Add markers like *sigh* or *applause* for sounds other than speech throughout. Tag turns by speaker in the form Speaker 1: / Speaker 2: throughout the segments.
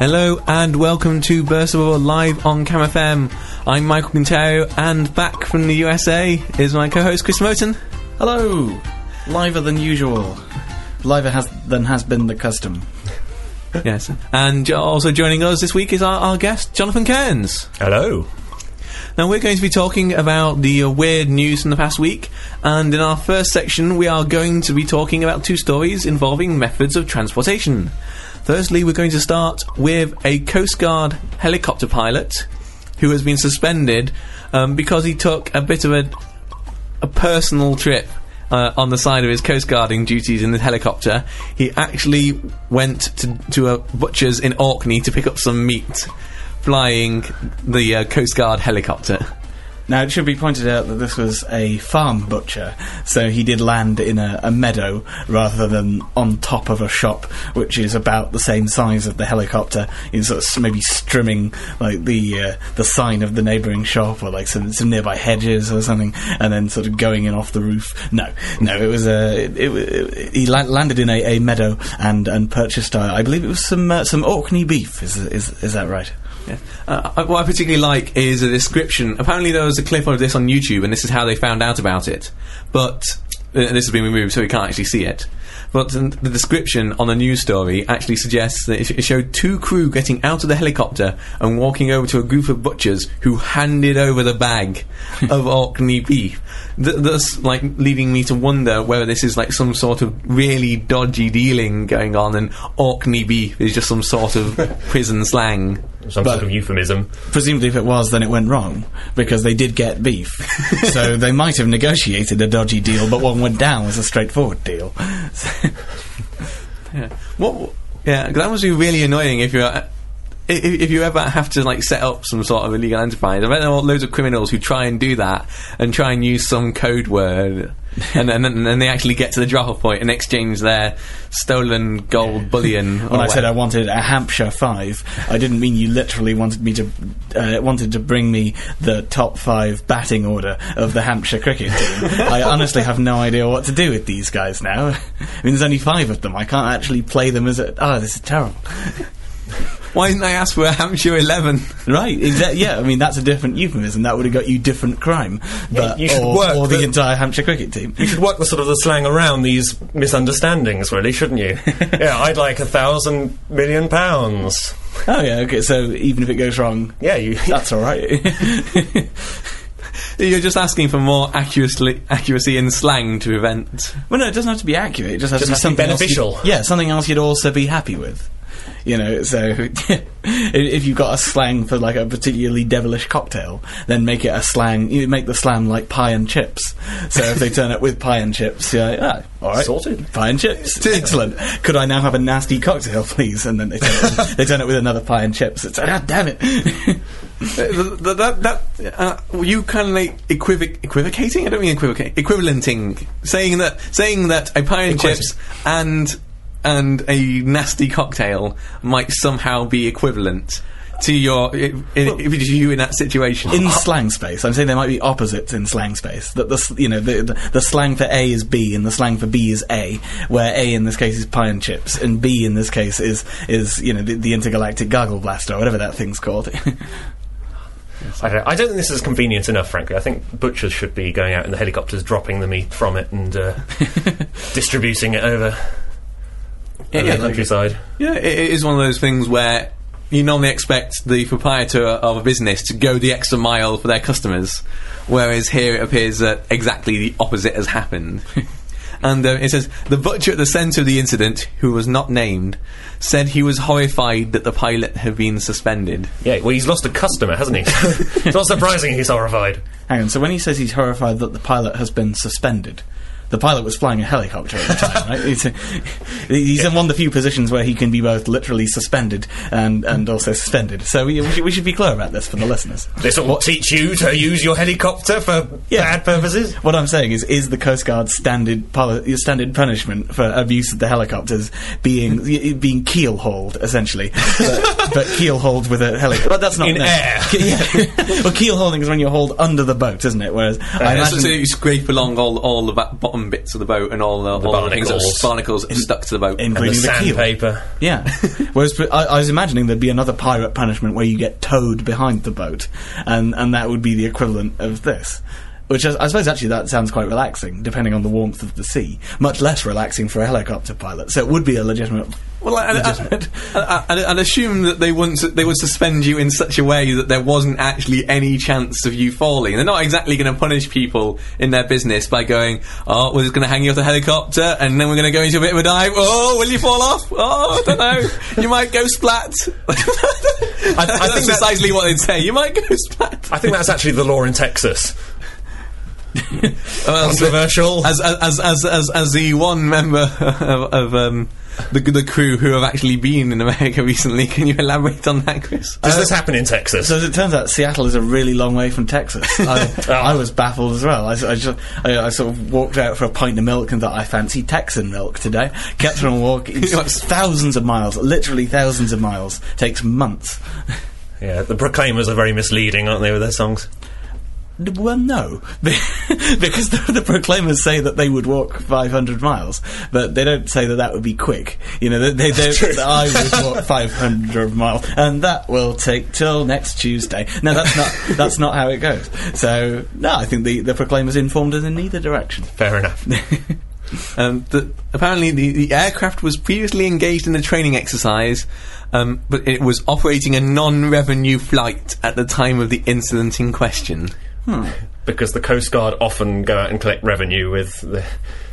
Speaker 1: Hello and welcome to Burst of Awe live on Cam FM. I'm Michael Conterio and back from the USA is my co-host Chris Smowton.
Speaker 2: Hello! Liver than usual. Liver has, than has been the custom.
Speaker 1: yes. And jo- also joining us this week is our, our guest, Jonathan Cairns.
Speaker 3: Hello.
Speaker 1: Now we're going to be talking about the uh, weird news from the past week, and in our first section we are going to be talking about two stories involving methods of transportation. Firstly, we're going to start with a Coast Guard helicopter pilot who has been suspended um, because he took a bit of a, a personal trip uh, on the side of his coast guarding duties in the helicopter. He actually went to, to a butcher's in Orkney to pick up some meat, flying the uh, Coast Guard helicopter.
Speaker 2: Now, it should be pointed out that this was a farm butcher, so he did land in a, a meadow rather than on top of a shop, which is about the same size of the helicopter. He's sort of maybe strimming like the uh, the sign of the neighbouring shop or like some, some nearby hedges or something, and then sort of going in off the roof. No, no, it was a it, it, it- he la- landed in a, a meadow and and purchased, uh, I believe it was some uh, some Orkney beef. Is is is that right?
Speaker 1: Yeah. Uh, what I particularly like is a description. Apparently, there was a clip of this on YouTube, and this is how they found out about it. But uh, this has been removed, so we can't actually see it. But the description on the news story actually suggests that it showed two crew getting out of the helicopter and walking over to a group of butchers who handed over the bag of Orkney beef. Th- thus, like, leading me to wonder whether this is like some sort of really dodgy dealing going on, and Orkney beef is just some sort of *laughs* prison slang.
Speaker 3: Some
Speaker 2: But-
Speaker 3: sort of euphemism.
Speaker 2: Presumably, if it was, then it went wrong because they did get beef. *laughs* so they might have negotiated a dodgy deal, but what went down was a straightforward deal. *laughs*
Speaker 1: Yeah. What? Yeah, 'cause that must be really annoying if you're. If, if you ever have to like set up some sort of illegal enterprise, I bet there are loads of criminals who try and do that and try and use some code word, *laughs* and then and then they actually get to the drop-off point and exchange their stolen gold *laughs* bullion.
Speaker 2: when I said I wanted a Hampshire five, I didn't mean you literally wanted me to uh, wanted to bring me the top five batting order of the Hampshire cricket team. *laughs* I honestly have no idea what to do with these guys now. I mean, there's only five of them. I can't actually play them as a. Oh, this is terrible.
Speaker 1: Why didn't I ask for a Hampshire eleven?
Speaker 2: Right, exactly. Yeah, I mean that's a different euphemism. That would have got you different crime, but
Speaker 3: you should
Speaker 2: or,
Speaker 3: work
Speaker 2: or the,
Speaker 3: the-
Speaker 2: entire Hampshire cricket team.
Speaker 3: You should work the sort of the slang around these misunderstandings, really, shouldn't you? *laughs* yeah, I'd like a thousand million pounds.
Speaker 2: Oh yeah, okay. So even if it goes wrong,
Speaker 3: Yeah, you. *laughs*
Speaker 2: that's all right. *laughs*
Speaker 1: You're just asking for more accuracy, accuracy in slang to prevent.
Speaker 2: well, no, it doesn't have to be accurate. It just has
Speaker 3: Just
Speaker 2: to be
Speaker 3: has to be
Speaker 2: something
Speaker 3: beneficial.
Speaker 2: yeah, something else you'd also be happy with. You know, so *laughs* if you've got a slang for like a particularly devilish cocktail, then make it a slang. You make the slang like pie and chips. So if they *laughs* turn up with pie and chips, you're like, ah, all right,
Speaker 3: Sorted.
Speaker 2: Pie and chips, excellent. Could I now have a nasty cocktail, *laughs* please? And then they turn, it they turn it with another pie and chips. It's ah, damn it.
Speaker 1: Uh, that, that, that uh, you kind of like equivoc- equivocating? I don't mean equivocate. Equivalenting, saying that saying that a pie and
Speaker 3: Equating.
Speaker 1: chips and and a nasty cocktail might somehow be equivalent to your if, if you in that situation.
Speaker 2: in slang space. I'm saying there might be opposites in slang space. That the you know the, the the slang for A is B and the slang for B is A, where A in this case is pie and chips and B in this case is is you know the, the intergalactic gargle blaster or whatever that thing's called. *laughs*
Speaker 3: I don't, I don't think this is convenient enough, frankly. I think butchers should be going out in the helicopters, dropping the meat from it, and uh, *laughs* distributing it over,
Speaker 1: Yeah,
Speaker 3: over
Speaker 1: yeah,
Speaker 3: the countryside.
Speaker 1: Yeah, it, it is one of those things where you normally expect the proprietor of a business to go the extra mile for their customers, whereas here it appears that exactly the opposite has happened. *laughs* and uh, it says the butcher at the centre of the incident, who was not named, said he was horrified that the pilot had been suspended.
Speaker 3: Yeah, well, he's lost a customer, hasn't he? *laughs* it's not surprising he's horrified.
Speaker 2: Hang on. So when he says he's horrified that the pilot has been suspended. The pilot was flying a helicopter at the time, *laughs* right? He's, he's in one of the few positions where he can be both literally suspended and, and also suspended. So we, we, should, we should be clear about this for the listeners.
Speaker 3: This will teach you to use your helicopter for
Speaker 2: Yeah.
Speaker 3: bad purposes.
Speaker 2: What I'm saying is, is the Coast Guard's standard poli- standard punishment for abuse of the helicopters being being keel hauled essentially, but, *laughs* but keel hauled with a helicopter. But that's not
Speaker 3: In
Speaker 2: no.
Speaker 3: air.
Speaker 2: Yeah. *laughs* well, keel hauling is when you're hauled under the boat, isn't it? Whereas I
Speaker 1: Uh, so,
Speaker 2: imagine
Speaker 1: so you scrape along all, all the ba- bottom bottom bits of the boat and all the, all the things that
Speaker 3: barnacles.
Speaker 1: barnacles are stuck to the boat.
Speaker 3: and the
Speaker 2: including the,
Speaker 3: sandpaper.
Speaker 2: Yeah. *laughs* Whereas I, I was imagining there'd be another pirate punishment where you get towed behind the boat, and and that would be the equivalent of this. Which I, I suppose actually that sounds quite relaxing, depending on the warmth of the sea. Much less relaxing for a helicopter pilot. So it would be a legitimate.
Speaker 1: Well, I, I,
Speaker 2: legitimate.
Speaker 1: I, I, I'd, I'd assume that they wouldn't. They would suspend you in such a way that there wasn't actually any chance of you falling. They're not exactly going to punish people in their business by going, "Oh, we're just going to hang you off the helicopter, and then we're going to go into a bit of a dive. Oh, will you fall off? Oh, I don't know. you might go splat." *laughs* I,
Speaker 3: I
Speaker 1: That's
Speaker 3: think that-
Speaker 1: precisely what they'd say. You might go splat.
Speaker 3: I think that's actually the law in Texas.
Speaker 1: Well,
Speaker 3: Controversial.
Speaker 1: as as as as as the one member of, of um, the the crew who have actually been in America *laughs* recently, can you elaborate on that, Chris?
Speaker 3: Does this happen in Texas?
Speaker 2: So as it turns out, Seattle is a really long way from Texas. *laughs* I, I was baffled as well. I, s- I just, I, I sort of walked out for a pint of milk and thought I fancy Texan milk today. Kept on walking. *laughs* Thousands of miles, literally thousands of miles. Takes months.
Speaker 3: yeah, the Proclaimers are very misleading, aren't they, with their songs?
Speaker 2: Well, no, *laughs* because the, the Proclaimers say that they would walk 500 miles, but they don't say that that would be quick. You know, they, they that I would *laughs* walk 500 miles, and that will take till next Tuesday. No, that's not. that's not how it goes. So, no, I think the the Proclaimers informed us in neither direction.
Speaker 3: Fair enough. *laughs*
Speaker 1: Um, the, apparently, the, the aircraft was previously engaged in a training exercise, um, but it was operating a non-revenue flight at the time of the incident in question.
Speaker 3: Because the Coast Guard often go out and collect revenue with the.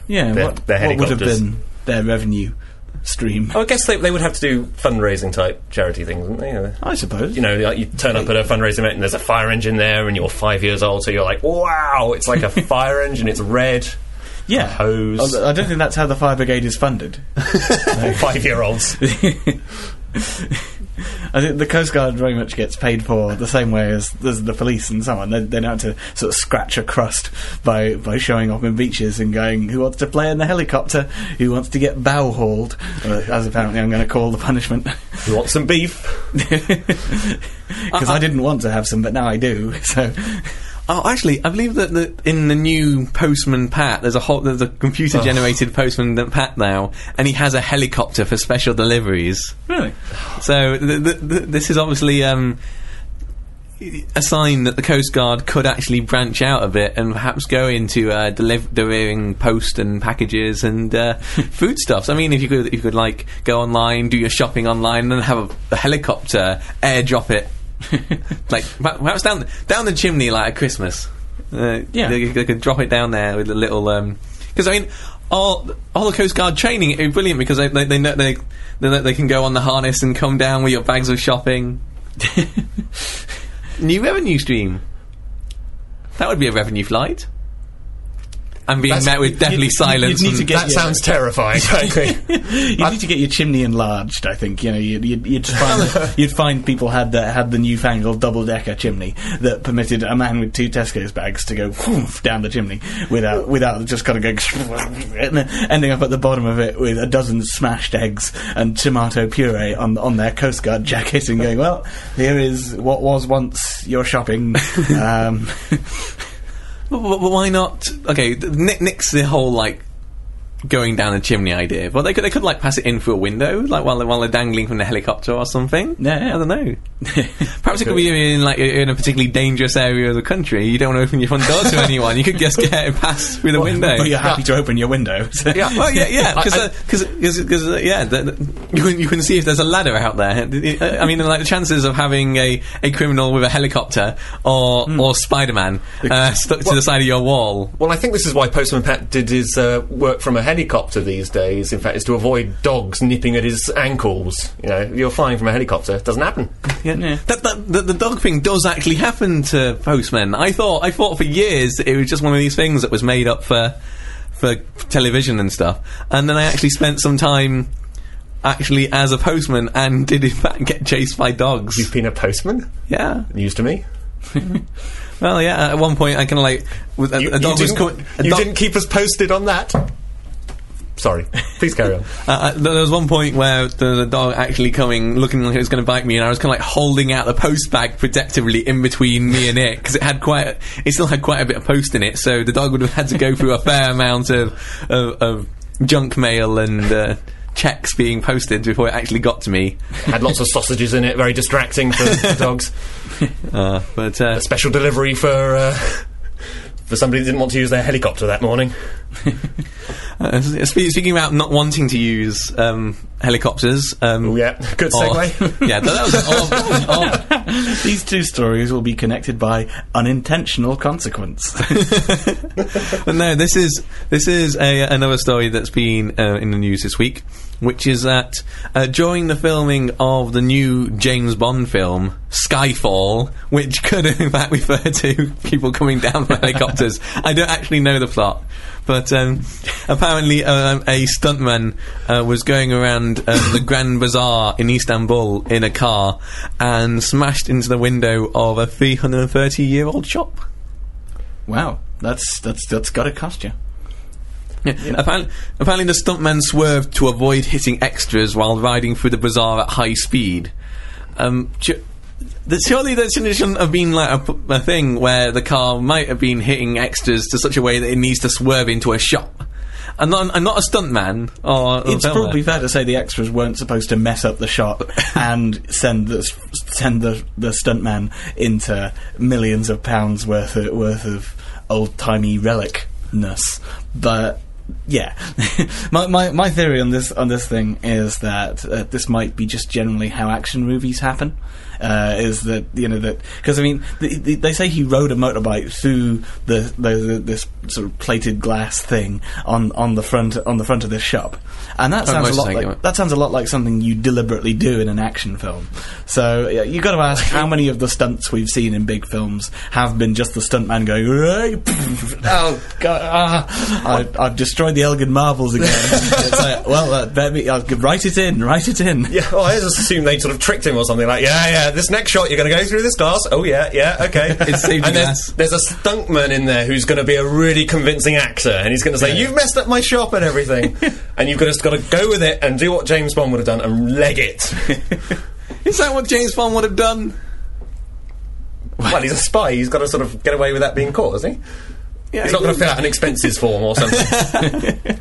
Speaker 2: Yeah,
Speaker 3: Their-
Speaker 2: what,
Speaker 3: their
Speaker 2: what would have been their revenue stream?
Speaker 3: Oh, I guess they, they would have to do fundraising type charity things, wouldn't they? Uh,
Speaker 2: I suppose.
Speaker 3: You know, like you turn up at a fundraising event and there's a fire engine there, and you're five years old, so you're like, wow, it's like a *laughs* fire engine, it's red.
Speaker 2: yeah.
Speaker 3: hose.
Speaker 2: I don't think that's how the fire brigade is funded. *laughs*
Speaker 3: Five year olds. *laughs*
Speaker 2: I think the Coast Guard very much gets paid for the same way as, as the police and so on. They, they don't have to sort of scratch a crust by, by showing up in beaches and going, who wants to play in the helicopter? Who wants to get bow hauled? Uh, as apparently I'm going to call the punishment.
Speaker 3: You want some beef? *laughs*
Speaker 2: Because I didn't want to have some, but now I do. *laughs* So,
Speaker 1: Oh, actually, I believe that the, in the new Postman Pat, there's a whole there's a computer-generated Postman Pat now, and he has a helicopter for special deliveries.
Speaker 2: really?
Speaker 1: So th- th- th- this is obviously um, a sign that the Coast Guard could actually branch out a bit and perhaps go into uh, deliv- delivering post and packages and uh, *laughs* foodstuffs. I mean, if you could, if you could like go online, do your shopping online, and then have a, a helicopter airdrop it, *laughs* like per- perhaps down down the chimney like at Christmas. Uh,
Speaker 2: Yeah.
Speaker 1: they, they could drop it down there with a little. Because I mean, all all the Coast Guard training is brilliant because they they they, know, they they they can go on the harness and come down with your bags of shopping. *laughs* New revenue stream. That would be a revenue flight. I'm being
Speaker 3: That's-
Speaker 1: met with deathly
Speaker 2: you'd-
Speaker 1: silence.
Speaker 2: you'd need to
Speaker 1: and-
Speaker 2: get-
Speaker 3: That
Speaker 2: yeah.
Speaker 3: sounds terrifying, *laughs* frankly. *laughs*
Speaker 2: You need to get your chimney enlarged. I think you know you'd, you'd, you'd find *laughs* you'd find people had the had the newfangled double decker chimney that permitted a man with two Tesco's bags to go whoof down the chimney without without just kind of going and then ending up at the bottom of it with a dozen smashed eggs and tomato puree on on their Coast Guard jacket and going well here is what was once your shopping. um,
Speaker 1: But, why not? Okay, Nick, Nick's the whole like going down a chimney idea. But they could they could like pass it in through a window, like while they're, while they're dangling from the helicopter or something.
Speaker 2: Yeah, yeah.
Speaker 1: I don't know. *laughs* Perhaps it could be in like in a particularly dangerous area of the country. You don't want to open your front door to *laughs* anyone. You could just get it passed through the window.
Speaker 2: but you're happy to open your window. so- *laughs*
Speaker 3: Yeah.
Speaker 1: Well, yeah, yeah, because because because uh, yeah, the, the- you can you can see if there's a ladder out there. I mean, like the chances of having a, a criminal with a helicopter or or Spider Man uh, stuck to the side of your wall.
Speaker 3: Well, I think this is why Postman Pat did his uh, work from a helicopter these days. In fact, is to avoid dogs nipping at his ankles. You know, you're flying from a helicopter. It doesn't happen.
Speaker 1: Yeah.
Speaker 2: Yeah.
Speaker 1: That, that, the, the dog thing does actually happen to postmen. I thought I thought for years it was just one of these things that was made up for for television and stuff. And then I actually spent some time actually as a postman and did in fact get chased by dogs.
Speaker 3: You've been a postman.
Speaker 1: Yeah.
Speaker 3: News to me. *laughs*
Speaker 1: Well, yeah. At one point, I kind of like with a,
Speaker 3: You,
Speaker 1: a dog
Speaker 3: you
Speaker 1: was
Speaker 3: didn't,
Speaker 1: coming. a
Speaker 3: you
Speaker 1: dog-
Speaker 3: didn't keep us posted on that. Sorry. Please carry on. *laughs*
Speaker 1: Uh, uh, there was one point where there was a dog actually coming, looking like it was going to bite me, and I was kind of like holding out the post bag protectively in between me and it because it had quite, a, it still had quite a bit of post in it, so the dog would have had to go through a fair amount of of, of junk mail and. Uh, checks being posted before it actually got to me.
Speaker 3: Had lots of sausages in it, very distracting for the *laughs* dogs.
Speaker 1: Uh, but uh,
Speaker 3: A special delivery for uh, for somebody that didn't want to use their helicopter that morning. *laughs*
Speaker 1: uh, speaking about not wanting to use um, helicopters, um,
Speaker 3: Oh yeah, good
Speaker 1: or-
Speaker 3: segue. *laughs*
Speaker 1: yeah, that, that was. or- or- *laughs*
Speaker 2: These two stories will be connected by unintentional consequence.
Speaker 1: But no, this is this is a, another story that's been uh, in the news this week, which is that uh, during the filming of the new James Bond film Skyfall, which could in fact refer to people coming down from helicopters, I don't actually know the plot. But um, apparently, um, a stuntman uh, was going around uh, *coughs* the Grand Bazaar in Istanbul in a car and smashed into the window of a 330 year old shop.
Speaker 2: wow, that's that's that's got to cost you.
Speaker 1: Yeah. Apparently, apparently, the stuntman swerved to avoid hitting extras while riding through the bazaar at high speed. Um, that surely that shouldn't have been like a thing where the car might have been hitting extras to such a way that it needs to swerve into a shop. I'm not, I'm not a stuntman. Or, or
Speaker 2: It's probably fair to say the extras weren't supposed to mess up the shot *laughs* and send the send the the stuntman into millions of pounds worth of, worth of old timey relicness, but. Yeah, *laughs* my, my my theory on this on this thing is that uh, this might be just generally how action movies happen. Uh, is that you know that because I mean th th they say he rode a motorbike through the, the, the this sort of plated glass thing on, on the front on the front of this shop, and that
Speaker 1: Oh,
Speaker 2: sounds a lot
Speaker 1: motorcycle.
Speaker 2: like that sounds a lot like something you deliberately do in an action film. So yeah, you got to ask how many of the stunts we've seen in big films have been just the stuntman going, *laughs* "Oh God, ah, I, I've destroyed the Elgin marbles again." *laughs* it's like, well, uh, me, I'll write it in, write it in.
Speaker 3: Yeah, well, I just assumed they sort of tricked him or something like, yeah, yeah, Uh, this next shot you're going to go through this glass. Oh, yeah, yeah, okay. *laughs*
Speaker 1: It's safety
Speaker 3: and there's,
Speaker 1: glass.
Speaker 3: there's a stuntman in there who's going to be a really convincing actor, and he's going to say, you've messed up my shop and everything. *laughs* and you've just got to go with it and do what James Bond would have done and leg it. *laughs*
Speaker 1: Is that what James Bond would have done?
Speaker 3: well, he's a spy. He's got to sort of get away without being caught, hasn't he?
Speaker 1: Yeah,
Speaker 3: He's not going to fill out an expenses form or something.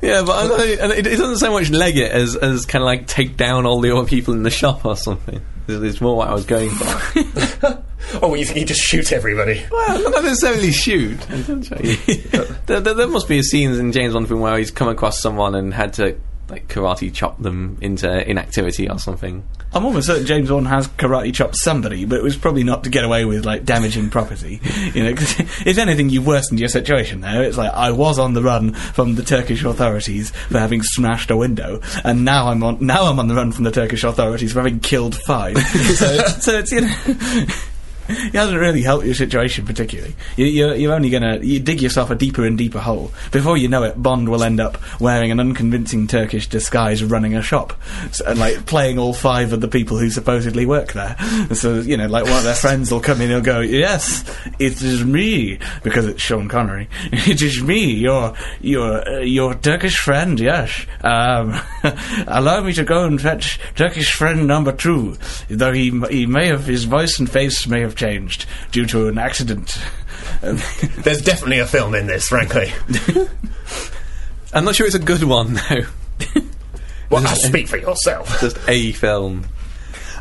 Speaker 1: Yeah, but I don't know, it, it doesn't so much leg it as as kind of like take down all the other people in the shop or something. It's, it's more what I was going for. *laughs*
Speaker 3: oh, you think he just shoot everybody?
Speaker 1: well, not necessarily shoot. *laughs* there, there, there must be a scene in James Bond film where he's come across someone and had to like karate chop them into inactivity or something.
Speaker 2: I'm almost certain James Bond has karate chopped somebody, but it was probably not to get away with like damaging property. *laughs* You know, 'cause *laughs* if anything, you've worsened your situation there. It's like I was on the run from the Turkish authorities for having smashed a window, and now I'm on now I'm on the run from the Turkish authorities for having killed five. *laughs* so, so it's you know. *laughs* It hasn't really helped your situation particularly. You, you're, you're only going to you dig yourself a deeper and deeper hole. Before you know it, Bond will end up wearing an unconvincing Turkish disguise, running a shop, S and like playing all five of the people who supposedly work there. So you know, like one of their friends will come in and go, "Yes, it is me," because it's Sean Connery. *laughs* it is me, your your uh, your Turkish friend. Yes, um, *laughs* allow me to go and fetch Turkish friend number two. Though he he may have his voice and face may have changed due to an accident. *laughs*
Speaker 3: There's definitely a film in this, frankly. *laughs*
Speaker 1: I'm not sure it's a good one though.
Speaker 3: Well, speak for yourself.
Speaker 1: just a film.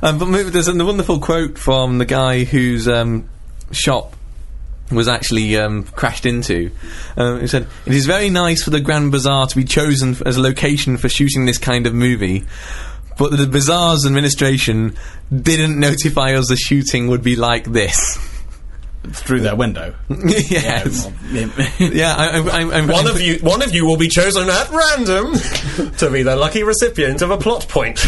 Speaker 1: Um, but there's a wonderful quote from the guy whose um, shop was actually um, crashed into. Um, he said, "It is very nice for the Grand Bazaar to be chosen as a location for shooting this kind of movie." But the bazaar's administration didn't *laughs* notify us the shooting would be like this.
Speaker 2: Through their window. *laughs*
Speaker 1: yes.
Speaker 2: Yeah. *laughs*
Speaker 1: Yeah, I, I, I'm, I'm,
Speaker 3: One
Speaker 1: I'm-
Speaker 3: of *laughs* you, one of you will be chosen at random to be the lucky recipient of a plot point.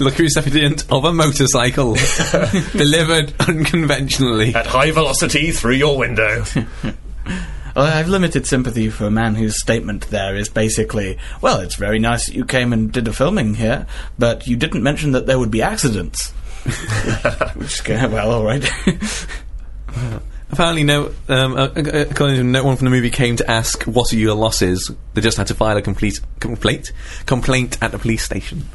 Speaker 1: lucky recipient of a motorcycle delivered unconventionally.
Speaker 3: at high velocity through your window.
Speaker 2: I have limited sympathy for a man whose statement there is basically, well, it's very nice that you came and did a filming here, but you didn't mention that there would be accidents. Which is kind well, all right. *laughs*
Speaker 1: apparently, no. Um, uh, uh, according to no one from the movie came to ask what are your losses. They just had to file a complete complaint complaint at the police station.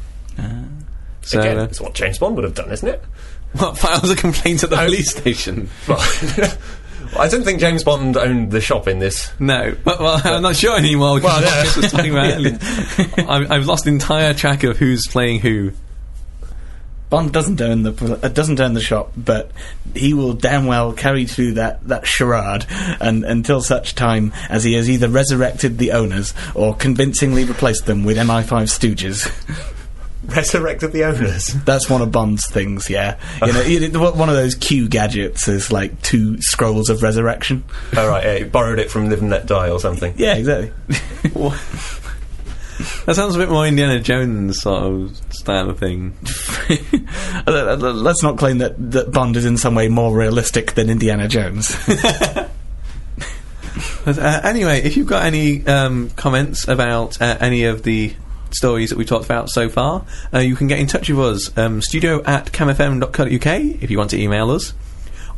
Speaker 1: So,
Speaker 3: Again,
Speaker 1: uh,
Speaker 3: it's what James Bond would have done, isn't it?
Speaker 1: what files a complaint at the police station? *laughs*
Speaker 3: Well, *laughs* I don't think James Bond owned the shop in this.
Speaker 1: No, well, well I'm not sure anymore.
Speaker 3: Well,
Speaker 1: what
Speaker 3: yeah.
Speaker 1: Chris was talking about earlier. I've, I've lost entire track of who's playing who.
Speaker 2: Bond doesn't own the uh, doesn't own the shop, but he will damn well carry through that, that charade and, until such time as he has either resurrected the owners or convincingly replaced them with MI5 stooges. *laughs*
Speaker 3: Resurrected the owners. *laughs*
Speaker 2: That's one of Bond's things, yeah. You know, it- it- one of those Q gadgets is like two scrolls of resurrection.
Speaker 3: All right, yeah, he borrowed it from Live and Let Die or something.
Speaker 2: Yeah, exactly. *laughs*
Speaker 1: That sounds a bit more Indiana Jones sort of style of thing. *laughs*
Speaker 2: Let's not claim that, that Bond is in some way more realistic than Indiana Jones. *laughs* *laughs*
Speaker 1: Uh, anyway, if you've got any um, comments about uh, any of the stories that we've talked about so far, uh, you can get in touch with us, um, studio at camfm.co.uk if you want to email us.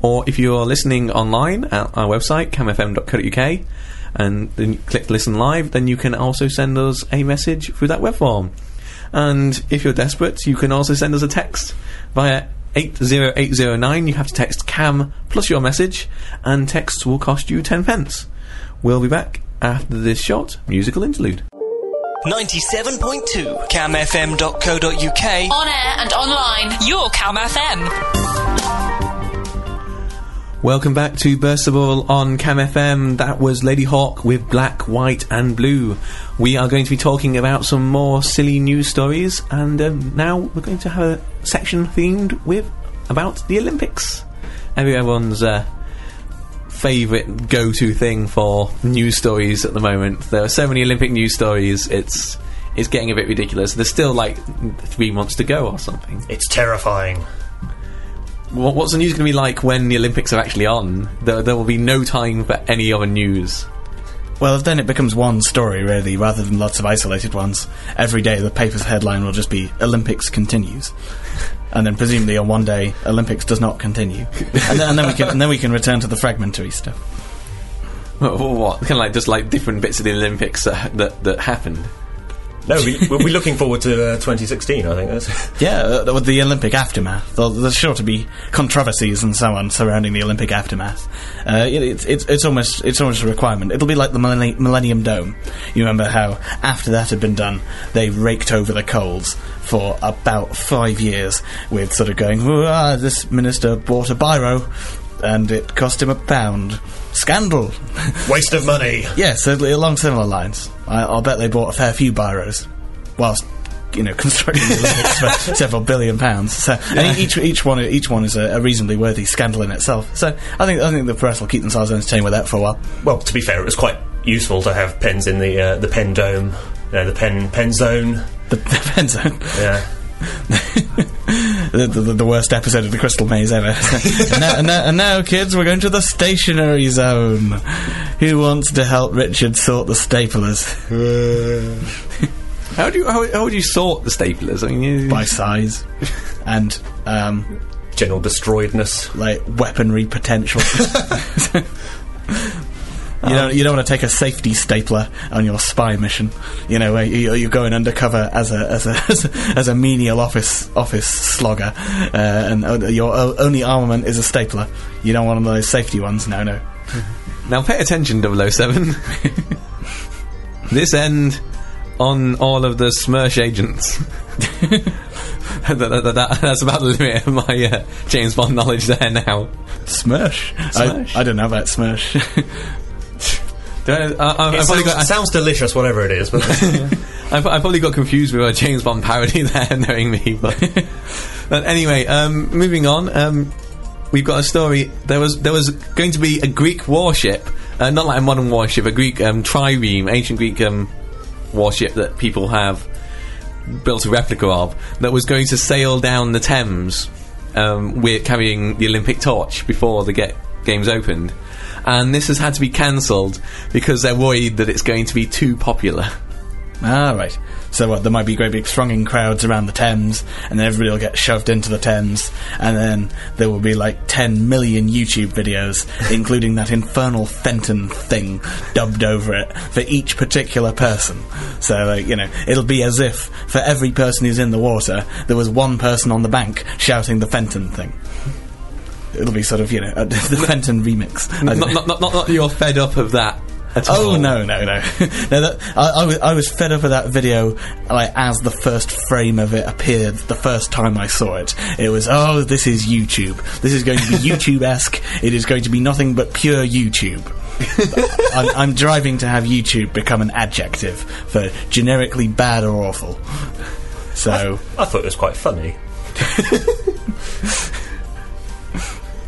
Speaker 1: Or if you're listening online at our website, camfm.co.uk, and then click listen live, then you can also send us a message through that web form. And if you're desperate, you can also send us a text via 80809. You have to text CAM plus your message, and texts will cost you 10 pence. We'll be back after this short musical interlude.
Speaker 4: 97.2 camfm.co.uk
Speaker 5: On air and online.
Speaker 6: Your Cam FM.
Speaker 1: Welcome back to Burst the Bubble on Cam FM. That was Ladyhawke with Black, White, and Blue. We are going to be talking about some more silly news stories, and um, now we're going to have a section themed with about the Olympics. Everyone's uh, favourite go-to thing for news stories at the moment. There are so many Olympic news stories. It's it's getting a bit ridiculous. There's still like three months to go or something.
Speaker 3: It's terrifying.
Speaker 1: What, what's the news going to be like when the Olympics are actually on? There, there will be no time for any other news.
Speaker 2: Well, then it becomes one story, really, rather than lots of isolated ones. Every day, the paper's headline will just be Olympics continues, *laughs* and then presumably on one day, Olympics does not continue, and then, and then we can and then we can return to the fragmentary stuff.
Speaker 1: What? what kind of like just like different bits of the Olympics that that, that happened.
Speaker 3: No, we, we'll be looking forward to uh, 2016, I think. *laughs*
Speaker 2: Yeah, uh, with the Olympic aftermath, there's sure to be controversies and so on surrounding the Olympic aftermath. Uh, it, it's, it's it's almost it's almost a requirement. It'll be like the Millenni- Millennium Dome. You remember how after that had been done, they raked over the coals for about five years with sort of going, "Oh, ah, this minister bought a biro. And it cost him a pound. Scandal.
Speaker 3: waste of money.
Speaker 2: yes, yeah, along similar lines. I, I'll bet they bought a fair few biros, whilst you know *laughs* constructing for *laughs* several billion pounds. So and each each one each one is a, a reasonably worthy scandal in itself. So I think I think the press will keep themselves entertained with that for a while.
Speaker 3: Well, to be fair, it was quite useful to have pens in the uh, the pen dome, uh, the pen pen zone.
Speaker 2: The, *laughs* the pen zone,
Speaker 3: Yeah.
Speaker 2: The, the, the worst episode of the Crystal Maze ever. *laughs* and, now, and, now, and now, kids, we're going to the stationary zone. Who wants to help Richard sort the staplers *laughs*
Speaker 1: How do you how, how would you sort the staplers? I mean, you,
Speaker 2: by size and um,
Speaker 3: General destroyedness.
Speaker 2: like weaponry potential. *laughs* You don't, you don't want to take a safety stapler on your spy mission. You know, where you, you're going undercover as a as a *laughs* as a, menial office office slogger, uh, and uh, your only armament is a stapler. You don't want one of those safety ones. No, no.
Speaker 1: now pay attention, 007. *laughs* this end on all of the SMERSH agents. *laughs* that, that- that- that- that's about the limit of my uh, James Bond knowledge there now. SMERSH?
Speaker 2: I, I don't know about
Speaker 1: SMERSH. I, I, I've,
Speaker 3: It
Speaker 1: I've,
Speaker 3: sounds,
Speaker 1: got,
Speaker 3: sounds delicious, whatever it is. But *laughs* *laughs*
Speaker 1: I've, I've probably got confused with a James Bond parody *laughs* there, knowing me. But, but anyway, um, moving on. Um, we've got a story. There was there was going to be a Greek warship, uh, not like a modern warship, a Greek um, trireme, ancient Greek um, warship that people have built a replica of, that was going to sail down the Thames, um, with carrying the Olympic torch before the get games opened. And this has had to be cancelled because they're worried that it's going to be too popular.
Speaker 2: Ah, right. So what? There might be great big thronging crowds around the Thames, and then everybody will get shoved into the Thames, and then there will be like 10 million YouTube videos, *laughs* including that infernal Fenton thing dubbed over it for each particular person. So, like, you know, it'll be as if for every person who's in the water, there was one person on the bank shouting the Fenton thing. It'll be sort of, you know, uh, *laughs* the Fenton remix.
Speaker 1: Not,
Speaker 2: don't-
Speaker 1: not, not, not that you're fed up of that at all.
Speaker 2: Oh no no no! *laughs* no that, I, I, was, I was fed up with that video like as the first frame of it appeared the first time I saw it. It was oh this is YouTube. This is going to be *laughs* YouTube esque. It is going to be nothing but pure YouTube. I'm, I'm driving to have YouTube become an adjective for generically bad or awful. So
Speaker 3: I thought it was quite funny.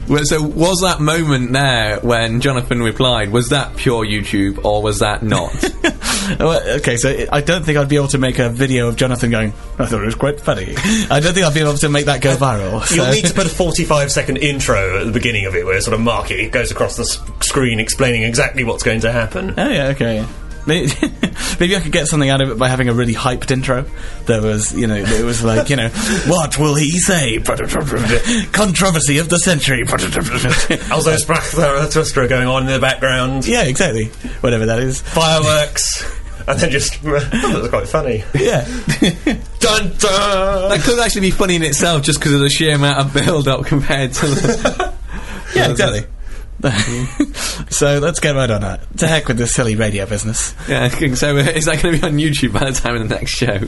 Speaker 1: Well, so was that moment there when Jonathan replied, was that pure YouTube or was that not? *laughs*
Speaker 2: Okay, so I don't think I'd be able to make a video of Jonathan going. I thought it was quite funny. I don't think I'd be able to make that go viral. *laughs*
Speaker 3: You'll need to put a 45 second intro at the beginning of it where sort of mark it, it goes across the s- screen explaining exactly what's going to happen.
Speaker 2: Oh yeah, okay. Yeah. Maybe, *laughs* maybe I could get something out of it by having a really hyped intro. There was, you know, it was like, you know, *laughs* what will he say? *laughs* Controversy of the century.
Speaker 3: Also, Sprach Zarathustra going on in the background,
Speaker 2: yeah, exactly. Whatever that is.
Speaker 3: fireworks, and then just. Oh, that was quite funny.
Speaker 2: Yeah.
Speaker 3: Dun dun!
Speaker 1: that could actually be funny in itself just because of the sheer amount of build up compared to the.
Speaker 2: yeah, exactly. *laughs* so let's get right on that. To heck with this silly radio business.
Speaker 1: Yeah, so uh, *laughs* is that going to be on YouTube by the time of the next show?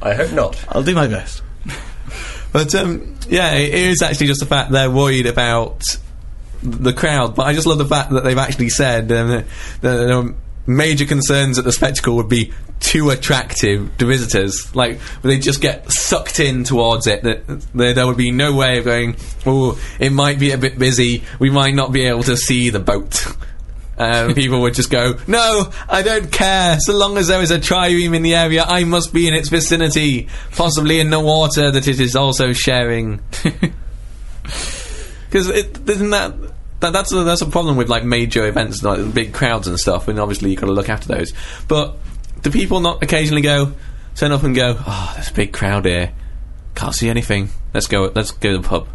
Speaker 1: *laughs*
Speaker 3: I hope not.
Speaker 2: I'll do my best.
Speaker 1: But um, yeah, it is actually just the fact they're worried about the crowd. But I just love the fact that they've actually said um, that there are major concerns that the spectacle would be too attractive to visitors. Like they just get sucked in towards it. That there, there would be no way of going. Oh, it might be a bit busy. We might not be able to see the boat. Um, *laughs* people would just go, no, I don't care. So long as there is a trireme in the area, I must be in its vicinity, possibly in the water that it is also sharing. *laughs* Because isn't that, that that's a, that's a problem with like major events, like big crowds and stuff. And obviously you've got to look after those. But do people not occasionally go, turn up and go, oh, there's a big crowd here, can't see anything. Let's go. Let's go to the pub.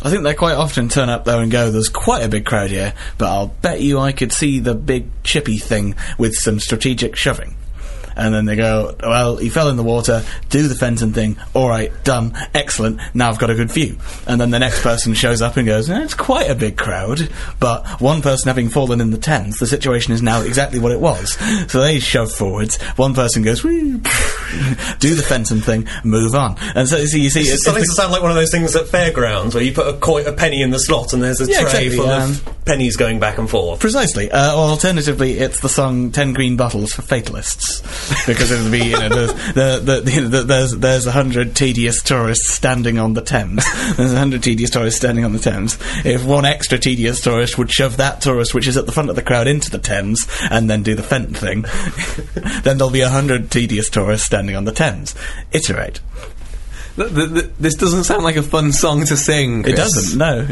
Speaker 2: I think they quite often turn up there and go, there's quite a big crowd here, but I'll bet you I could see the big chippy thing with some strategic shoving. And then they go, well, he fell in the water, do the Fenton thing, alright, done, excellent, now I've got a good view. And then the next person shows up and goes, eh, it's quite a big crowd, but one person having fallen in the Thames, the situation is now exactly what it was. So they shove forwards, one person goes, do the Fenton thing, move on. And so, so you see,
Speaker 3: It's
Speaker 2: it's,
Speaker 3: starting to sound like one of those things at fairgrounds where you put a, coi- a penny in the slot and there's a
Speaker 2: Yeah,
Speaker 3: tray
Speaker 2: exactly,
Speaker 3: full
Speaker 2: um,
Speaker 3: of pennies going back and forth.
Speaker 2: Precisely. Uh, or alternatively, it's the song 10 Green Bottles for Fatalists. Because it'll be, you know, there's, the, the, you know, the, there's, there's a hundred tedious tourists standing on the Thames. There's a hundred tedious tourists standing on the Thames. If one extra tedious tourist would shove that tourist, which is at the front of the crowd, into the Thames, and then do the Fenton thing, *laughs* then there'll be a hundred tedious tourists standing on the Thames. Iterate.
Speaker 1: Th- th- th- this doesn't sound like a fun song to sing.
Speaker 2: It doesn't, no.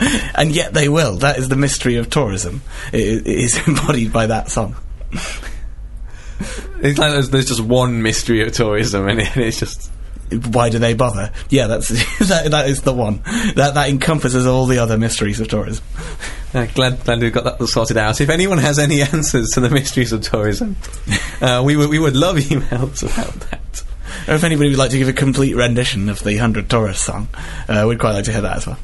Speaker 2: *laughs* and yet they will. That is the mystery of tourism. It, it is *laughs* embodied by that song. *laughs*
Speaker 1: It's like there's, there's just one mystery of tourism, *laughs* and it, it's just.
Speaker 2: Why do they bother? Yeah, that's *laughs* that, that is the one. That that encompasses all the other mysteries of tourism.
Speaker 1: Uh, glad, glad we've got that sorted out. If anyone has any answers to the mysteries of tourism, uh, we would we would love emails about that.
Speaker 2: Or if anybody would like to give a complete rendition of the Hundred Tourists song, uh, we'd quite like to hear that as well.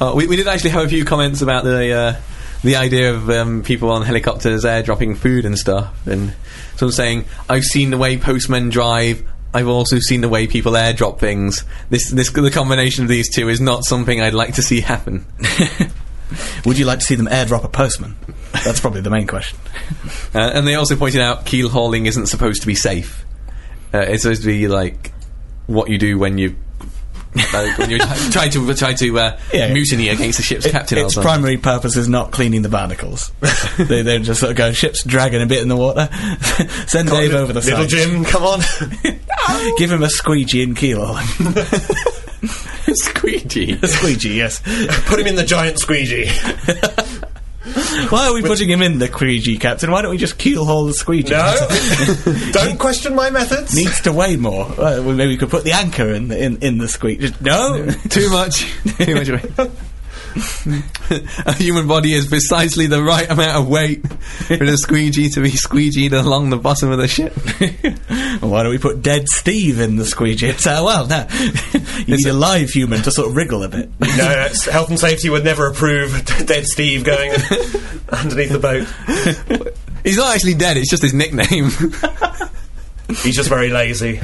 Speaker 1: Uh, we, we did actually have a few comments about the uh, the idea of um, people on helicopters airdropping food and stuff, and someone saying, "I've seen the way postmen drive." I've also seen the way people airdrop things. This, this, the combination of these two is not something I'd like to see happen. *laughs*
Speaker 2: Would you like to see them airdrop a postman? That's probably the main question. *laughs*
Speaker 1: Uh, and they also pointed out keel hauling isn't supposed to be safe. Uh, it's supposed to be like what you do when you when you *laughs* try to try to uh,
Speaker 2: Yeah.
Speaker 1: mutiny against the ship's captain.
Speaker 2: its primary purpose is not cleaning the barnacles. *laughs* they, they're just sort of going, ship's dragging a bit in the water. *laughs* Send Dave over the
Speaker 3: Little
Speaker 2: side.
Speaker 3: Jim, come on.
Speaker 2: Give him a squeegee and keel.
Speaker 1: squeegee.
Speaker 2: a squeegee, yes.
Speaker 3: Put him in the giant squeegee. *laughs*
Speaker 2: Why are we putting him in the squeegee, Captain? Why don't we just keelhaul the squeegee?
Speaker 3: No, *laughs* don't question my methods.
Speaker 2: Needs to weigh more. Well, maybe we could put the anchor in the, in, in the squeegee. No, *laughs*
Speaker 1: Too much. Too much weight. A human body is precisely the right amount of weight for a squeegee to be squeegeed along the bottom of the ship. *laughs*
Speaker 2: Why don't we put dead Steve in the squeegee? So, well, no. you need a live human to sort of wriggle a bit.
Speaker 3: no, that's, health and safety would never approve *laughs* dead Steve going *laughs* underneath the boat.
Speaker 1: He's not actually dead, it's just his nickname.
Speaker 3: He's just very lazy.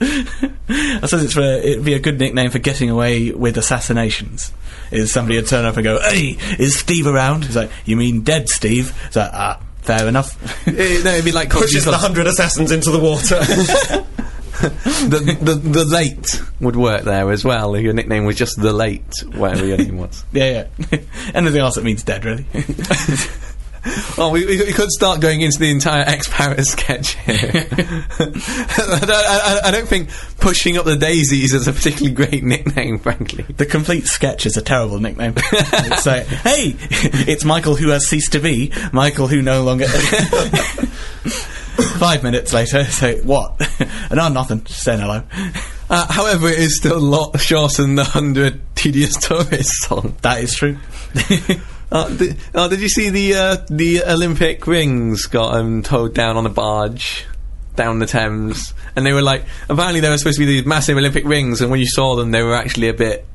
Speaker 2: I suppose it's for, it'd be a good nickname for getting away with assassinations. Is somebody would turn up and go, "Hey, is Steve around?" He's like, "You mean dead Steve?" It's like, "Ah, fair enough." *laughs*
Speaker 1: Eh, no, it'd be like
Speaker 3: Pushes the hundred assassins into the water. *laughs*
Speaker 1: the, the, the late would work there as well. Your nickname was just the late, whatever your name was. *laughs*
Speaker 2: yeah, yeah. Anything else that means dead, really. *laughs*
Speaker 1: Oh, we, we, we could start going into the entire Ex Parrot sketch here. *laughs* *laughs* I, don't, I, I don't think pushing up the daisies is a particularly great nickname, frankly.
Speaker 2: the complete sketch is a terrible nickname. it's like, hey, it's Michael who has ceased to be. Michael who no longer. Five minutes later, say what? And no, nothing. Just saying hello.
Speaker 1: Uh, however, it is still a lot shorter than the 100 Tedious Tourist song.
Speaker 2: That is true.
Speaker 1: Uh, did, uh, did you see the uh, the Olympic rings got um, towed down on a barge down the Thames? And they were like, apparently they were supposed to be these massive Olympic rings, and when you saw them, they were actually a bit.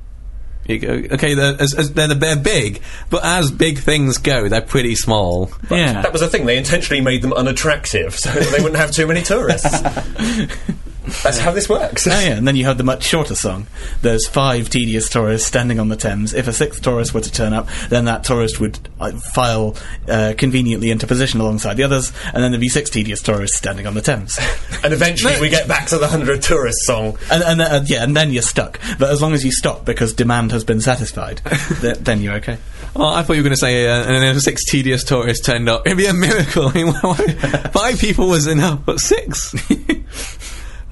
Speaker 1: you go, Okay, they're, as, as, they're, they're big, but as big things go, they're pretty small.
Speaker 2: yeah.
Speaker 3: that was the thing. They intentionally made them unattractive so they wouldn't have too many tourists. *laughs* That's how this works.
Speaker 2: Oh *laughs* yeah, and then you have the much shorter song. There's five tedious tourists standing on the Thames. If a sixth tourist were to turn up, then that tourist would uh, file uh, conveniently into position alongside the others, and then there'd be six tedious tourists standing on the Thames. *laughs*
Speaker 3: And eventually we get back to the hundred tourist song.
Speaker 2: and and uh, yeah, and then you're stuck. But as long as you stop because demand has been satisfied, *laughs* th- then you're okay.
Speaker 1: Oh, I thought you were going to say, uh, and then six tedious tourists turned up. It'd be a miracle. Five people was enough, but six.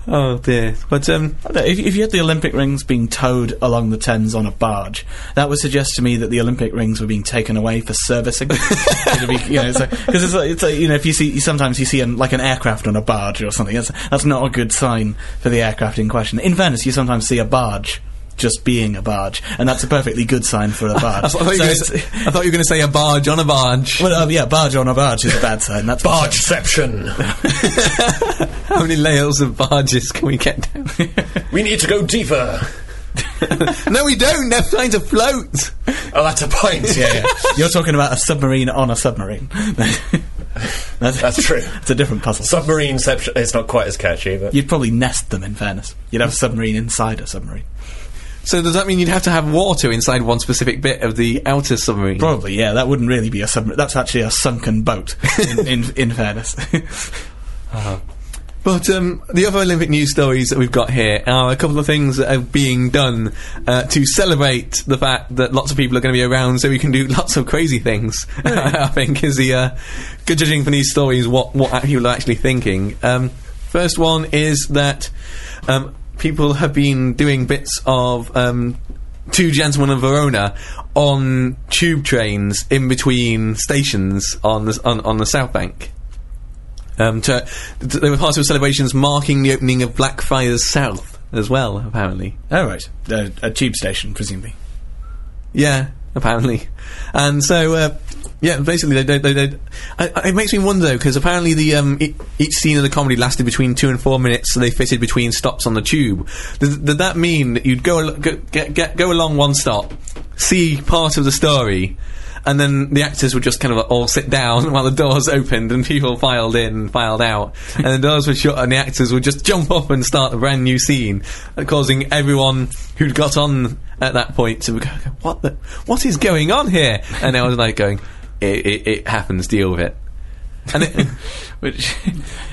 Speaker 1: Oh dear. But um,
Speaker 2: I don't know, If, if you had the Olympic rings being towed along the Thames on a barge, that would suggest to me that the Olympic rings were being taken away for servicing. *laughs* It'd you know, because it's, like, it's like, you know, if you see sometimes you see an, like an aircraft on a barge or something, that's that's not a good sign for the aircraft in question. In fairness, you sometimes see a barge. Just being a barge, and that's a perfectly good sign for a *laughs* barge.
Speaker 1: I, thought you were
Speaker 2: So
Speaker 1: gonna say, I thought you were going to say a barge on a barge.
Speaker 2: well, uh, yeah, barge on a barge is a bad sign. That's for.
Speaker 3: Bargeception. *laughs*
Speaker 1: How many layers of barges can we get down? *laughs*
Speaker 3: we need to go deeper.
Speaker 1: no, we don't. They're trying to float.
Speaker 3: Oh, that's a point.
Speaker 2: Yeah, yeah. You're talking about a submarine on a submarine. that's,
Speaker 3: That's true.
Speaker 2: It's a different puzzle.
Speaker 3: Submarineception. It's not quite as catchy, but
Speaker 2: You'd probably nest them, in fairness. You'd have a submarine inside a submarine.
Speaker 1: So does that mean you'd have to have water inside one specific bit of the outer submarine?
Speaker 2: Probably, yeah. That wouldn't really be a submarine. That's actually a sunken boat, in, in, *laughs* in fairness.
Speaker 1: But um, the other Olympic news stories that we've got here are a couple of things that are being done uh, to celebrate the fact that lots of people are going to be around, so we can do lots of crazy things. *laughs* I think is the uh, good judging from these stories what what people are actually thinking. Um, first one is that um, people have been doing bits of. Um, Two gentlemen of Verona on tube trains in between stations on the on, on the South Bank. Um, to, to, they were part of celebrations marking the opening of Blackfriars South as well, apparently.
Speaker 2: oh, right. Uh, a tube station, presumably.
Speaker 1: Yeah, apparently. And so, uh, yeah, basically, they, they, they, I, it makes me wonder because apparently the um, e- each scene of the comedy lasted between two and four minutes, so they fitted between stops on the tube. Did, did that mean that you'd go, go get, get go along one stop, see part of the story? And then the actors would just kind of all sit down *laughs* while the doors opened and people filed in, and filed out, *laughs* and the doors were shut, and the actors would just jump up and start a brand new scene, uh, causing everyone who'd got on at that point to go, "What the? What is going on here?" And I was like, "Going, it, it, it happens. Deal with it." And it, *laughs*
Speaker 2: Which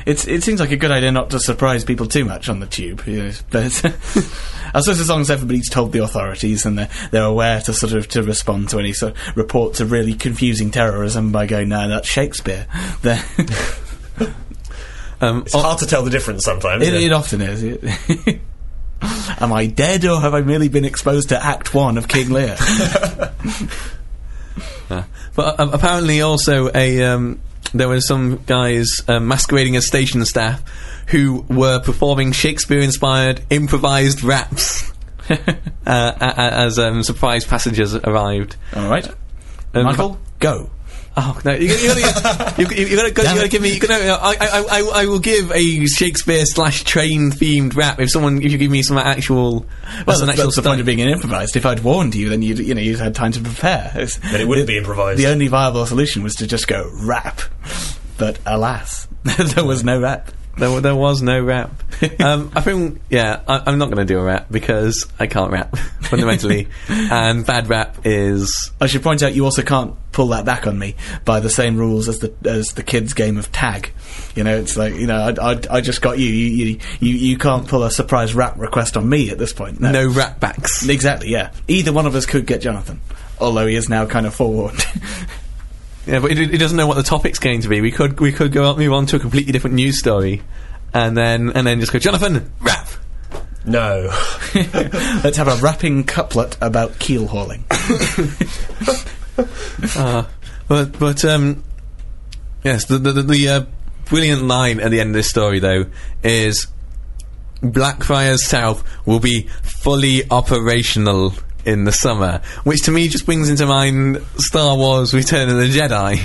Speaker 2: it's it seems like a good idea not to surprise people too much on the tube. You know, but I *laughs* suppose as long as everybody's told the authorities and they're, they're aware to sort of to respond to any sort of reports of really confusing terrorism by going, no, that's Shakespeare. *laughs* Then
Speaker 1: um,
Speaker 3: it's hard to tell the difference sometimes.
Speaker 2: it,
Speaker 3: yeah.
Speaker 2: it often is. Am I dead or have I merely been exposed to Act One of King Lear?
Speaker 1: Uh, but uh, apparently, also a um, there were some guys uh, masquerading as station staff who were performing Shakespeare-inspired improvised raps *laughs* uh, as um, surprise passengers arrived.
Speaker 2: All right,
Speaker 1: Um,
Speaker 2: Michael, go. *laughs*
Speaker 1: Oh no! You, you, gotta, you, you, you, gotta, go- you gotta give me. You gotta, I, I, I, I will give a Shakespeare slash train themed rap if someone if you give me some actual.
Speaker 2: Well,
Speaker 1: Well, an
Speaker 2: that's
Speaker 1: actual
Speaker 2: the point of being an improvised. If I'd warned you, then you'd you know you'd had time to prepare. It's-
Speaker 3: Then it wouldn't
Speaker 2: the-
Speaker 3: be improvised.
Speaker 2: The only viable solution was to just go rap, but alas, *laughs* there was no rap.
Speaker 1: There, there was no rap. *laughs* um, I think, yeah, I, I'm not going to do a rap because I can't rap *laughs* fundamentally, and bad rap is
Speaker 2: I should point out you also can't pull that back on me by the same rules as the as the kids' game of tag. You know, it's like you know, I, I, I just got you. You, you. you you can't pull a surprise rap request on me at this point. No.
Speaker 1: no rap backs.
Speaker 2: exactly. Yeah, either one of us could get Jonathan, although he is now kind of forewarned. *laughs*
Speaker 1: Yeah, but it, it doesn't know what the topic's going to be. We could we could go up, move on to a completely different news story, and then and then just go, Jonathan, rap.
Speaker 3: No. *laughs*
Speaker 2: Let's have a rapping couplet about keel hauling. *laughs*
Speaker 1: Uh, but but um, yes, the the, the, the uh, brilliant line at the end of this story though is Blackfriars South will be fully operational in the summer, which to me just brings into mind Star Wars: Return of the Jedi,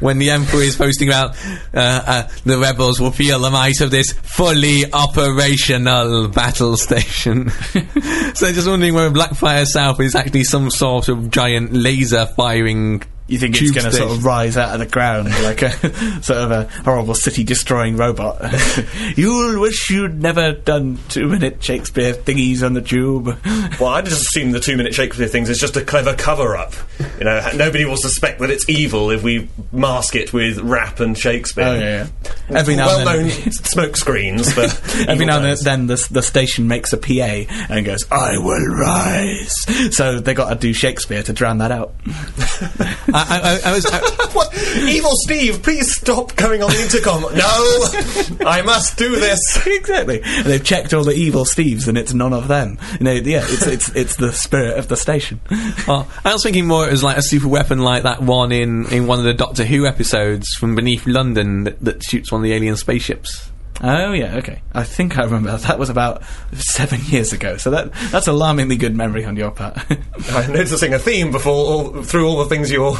Speaker 1: when the Emperor is posting about uh, uh, the rebels will feel the might of this fully operational battle station. *laughs* so just wondering whether Blackfriars South is actually some sort of giant laser firing.
Speaker 2: You think it's going to sort of rise out of the ground like a *laughs* sort of a horrible city-destroying robot? *laughs* You'll wish you'd never done two-minute Shakespeare thingies on the tube. *laughs*
Speaker 3: Well, I just assume the two-minute Shakespeare things is just a clever cover-up. You know, nobody will suspect that it's evil if we mask it with rap and Shakespeare.
Speaker 2: Oh yeah, yeah. Every now and
Speaker 3: well-known
Speaker 2: then,
Speaker 3: smoke screens, but *laughs*
Speaker 2: every now and then, the, the station makes a PA and goes, "I will rise." So they got to do Shakespeare to drown that out. *laughs*
Speaker 1: I, I, I, I was. I, *laughs*
Speaker 3: what? Evil Steve, please stop going on the intercom. No, I must do this.
Speaker 2: exactly. And they've checked all the evil Steves, and it's none of them. You know, yeah, it's it's it's the spirit of the station.
Speaker 1: Well, I was thinking more it was like a super weapon like that one in, in one of the Doctor Who episodes from Beneath London that, that shoots one of the alien spaceships.
Speaker 2: Oh yeah, okay. I think I remember that was about seven years ago. So that that's alarmingly good memory on your part. *laughs*
Speaker 3: I'm noticing a theme before all, through all the things you're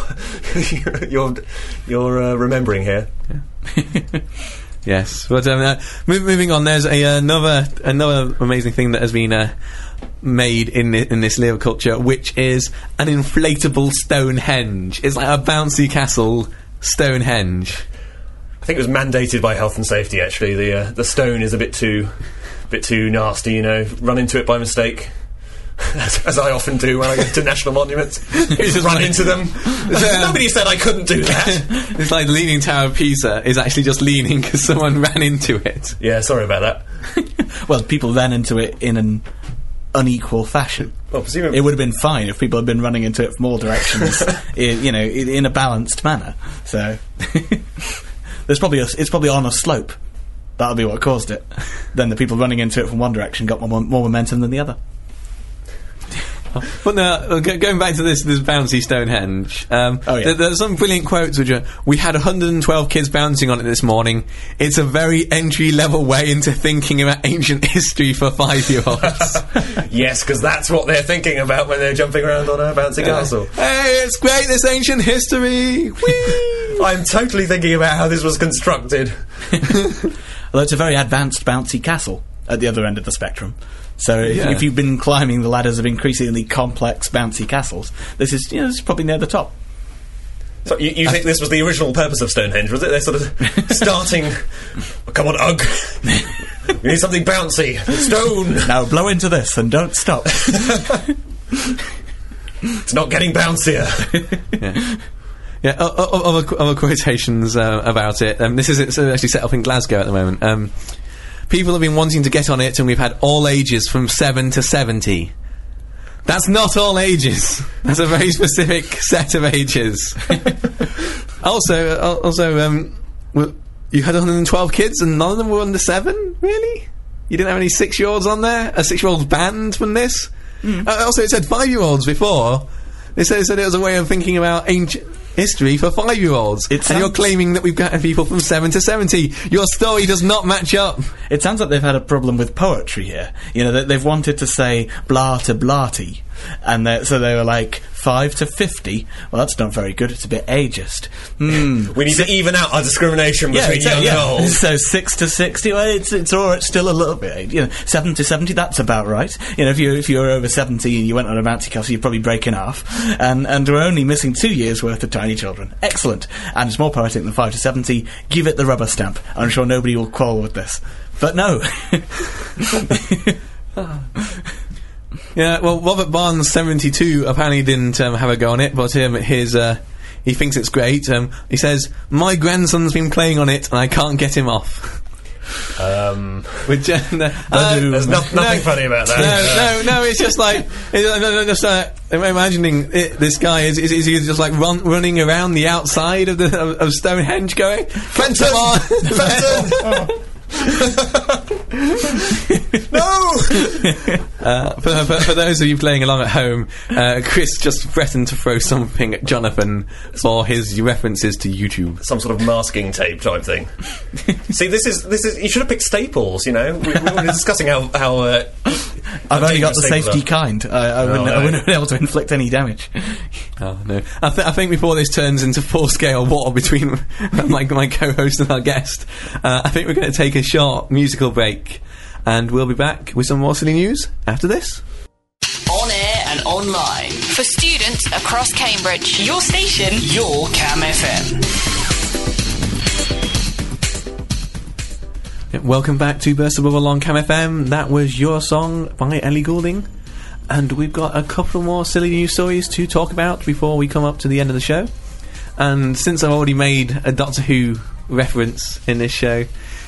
Speaker 3: *laughs* you're you're uh, remembering here. *laughs*
Speaker 1: Yes, but um, uh, move, moving on, there's a, another another amazing thing that has been uh, made in thi- in this lyric culture, which is an inflatable Stonehenge. It's like a bouncy castle Stonehenge.
Speaker 3: I think it was mandated by health and safety. Actually, the uh, the stone is a bit too bit too nasty. You know, run into it by mistake. *laughs* As, as I often do when I go to national monuments, *laughs* just run into them. Nobody said I couldn't do that. *laughs*
Speaker 1: It's like the Leaning Tower of Pisa is actually just leaning because someone ran into it.
Speaker 3: yeah, sorry about that.
Speaker 2: well, people ran into it in an unequal fashion.
Speaker 3: Well, presumably,
Speaker 2: It would have been fine if people had been running into it from all directions, in, you know, in, in a balanced manner. So there's probably a, it's probably on a slope. That'll be what caused it. *laughs* Then the people running into it from one direction got more, more momentum than the other. *laughs*
Speaker 1: But no, uh, going back to this this bouncy Stonehenge. Um,
Speaker 2: Oh, yeah.
Speaker 1: there, there's some brilliant quotes which are: "We had 112 kids bouncing on it this morning. It's a very entry level way into thinking about ancient *laughs* history for five year olds. *laughs*
Speaker 3: yes, because that's what they're thinking about when they're jumping around on a bouncy castle.
Speaker 1: hey, it's great this ancient history. Whee!
Speaker 3: I'm totally thinking about how this was constructed.
Speaker 2: Although it's a very advanced bouncy castle at the other end of the spectrum. So if,
Speaker 1: Yeah.
Speaker 2: if you've been climbing the ladders of increasingly complex bouncy castles, this is you know, this is probably near the top.
Speaker 3: So you, you think this was the original purpose of Stonehenge? Was it? They're sort of *laughs* starting. come on, ugh! *laughs* we need something bouncy. Stone.
Speaker 2: Now blow into this and don't stop. *laughs*
Speaker 3: It's not getting bouncier.
Speaker 1: Yeah, o- o- other, other quotations uh, about it. Um, this is it's actually set up in Glasgow at the moment. Um, people have been wanting to get on it, and we've had all ages from seven to seventy. That's not all ages. *laughs* That's a very specific set of ages. *laughs* also, uh, also, um, you had 112 kids, and none of them were under seven. Really? You didn't have any six-year-olds on there? A six-year-old banned from this? Uh, also, it said five-year-olds before. They said, said it was a way of thinking about ancient history for five-year-olds.
Speaker 2: It
Speaker 1: and you're claiming that we've got people from seven to seventy. Your story does not match up.
Speaker 2: It sounds like they've had a problem with poetry here. You know, they, they've wanted to say blah to blarty, and they- so they were like five to fifty. Well, that's not very good. It's a bit ageist. Hmm.
Speaker 3: We need to even out our discrimination
Speaker 2: Yeah,
Speaker 3: between
Speaker 2: exactly,
Speaker 3: young
Speaker 2: yeah.
Speaker 3: and old.
Speaker 2: So six to sixty, well, it's it's all right, still a little bit. You know, seven to seventy, that's about right. You know, if you if you're over seventy and you went on a bouncy castle, you'd probably break in half. And and we're only missing two years worth of tiny children. Excellent, and it's more poetic than five to seventy. Give it the rubber stamp. I'm sure nobody will quarrel with this. But no, *laughs* *laughs*
Speaker 1: Yeah, well, Robert Barnes, 72, apparently didn't um, have a go on it, but um, his, uh, he thinks it's great. Um, he says, My grandson's been playing on it and I can't get him off.
Speaker 3: Um, *laughs*
Speaker 1: Which, uh, no, uh,
Speaker 3: there's no, nothing funny about that.
Speaker 1: no, no, no, it's just like, it's, uh, no, no, just, uh, I'm imagining it, this guy is, is, is he just like run, running around the outside of, the, of, of Stonehenge going,
Speaker 3: Fenton!
Speaker 1: Come on!
Speaker 3: Fenton! No! *laughs*
Speaker 1: Uh, for, for, for those of you playing along at home, uh, Chris just threatened to throw something at Jonathan for his references to YouTube.
Speaker 3: Some sort of masking tape type thing. See, this is this is. You should have picked staples. You know, we, we were discussing how how. Uh,
Speaker 2: I've only got the safety
Speaker 3: are.
Speaker 2: kind. I, I, wouldn't, I
Speaker 3: no.
Speaker 2: wouldn't have been able to inflict any damage.
Speaker 1: Oh no! I, th- I think before this turns into full-scale *laughs* war between *laughs* my, my co-host and our guest, uh, I think we're going to take a short musical break, and we'll be back with some more silly news after this.
Speaker 4: On air and online.
Speaker 5: For students across Cambridge.
Speaker 4: Your station, your Cam FM.
Speaker 1: Welcome back to Burst the Bubble on Cam FM. That was your song by Ellie Goulding. And we've got a couple more silly news stories to talk about before we come up to the end of the show. And since I've already made a Doctor Who reference in this show,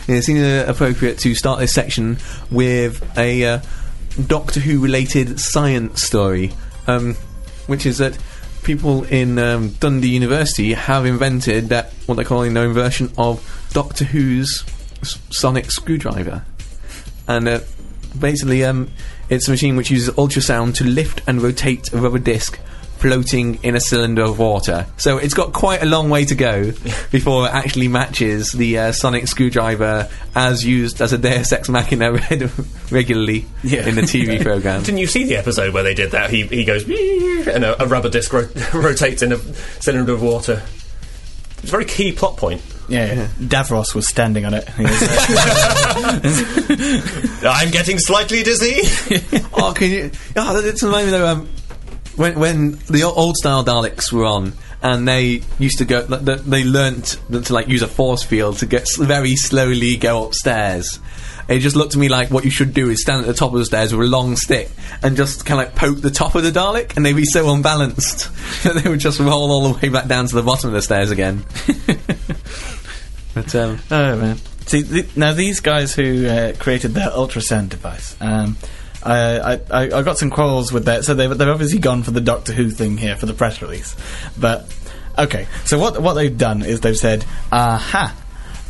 Speaker 1: it seems appropriate to start this section with a uh, Doctor Who related science story, um, which is that people in um, Dundee University have invented that what they're calling their own version of Doctor Who's sonic screwdriver, and uh, basically um, it's a machine which uses ultrasound to lift and rotate a rubber disc floating in a cylinder of water. So it's got quite a long way to go *laughs* before it actually matches the uh, sonic screwdriver as used as a Deus Ex Machina *laughs* reg- regularly
Speaker 2: Yeah.
Speaker 1: in the TV *laughs* program.
Speaker 3: Didn't you see the episode where they did that? He he goes and a, a rubber disc ro- rotates in a cylinder of water. It's a very key plot point.
Speaker 2: Yeah, Davros was standing on it. He was, *laughs*
Speaker 3: I'm getting slightly dizzy. *laughs*
Speaker 1: oh, can you? Oh, it's remind me though. Um, when when the old style Daleks were on, and they used to go, th- th- they learnt to like use a force field to get very slowly go upstairs. It just looked to me like what you should do is stand at the top of the stairs with a long stick and just kind of like poke the top of the Dalek, and they'd be so unbalanced *laughs* that they would just roll all the way back down to the bottom of the stairs again. But um,
Speaker 2: oh man! See, th- now these guys who uh, created their ultrasound device, um, I, I, I got some quarrels with that. So they've they've obviously gone for the Doctor Who thing here for the press release, but okay. So what what they've done is they've said, aha.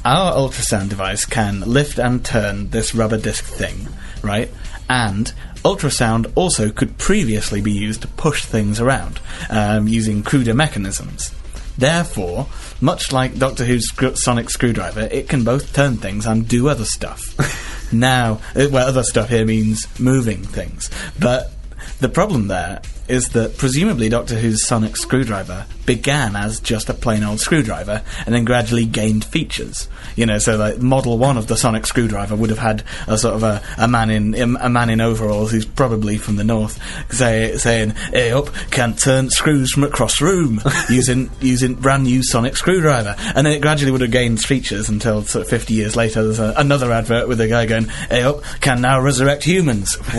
Speaker 2: Our ultrasound device can lift and turn this rubber disc thing, right? And ultrasound also could previously be used to push things around um, using cruder mechanisms. Therefore, much like Doctor Who's screw- sonic screwdriver, it can both turn things and do other stuff. *laughs* now, uh, well, other stuff here means moving things. But the problem there is that presumably Doctor Who's sonic screwdriver began as just a plain old screwdriver and then gradually gained features. You know, so like model one of the sonic screwdriver would have had a sort of a, a man in um, a man in overalls who's probably from the north say, saying, "Hey up, can't turn screws from across room *laughs* using using brand new sonic screwdriver." And then it gradually would have gained features until sort of 50 years later there's a, another advert with a guy going, "Hey up, can now resurrect humans." *laughs*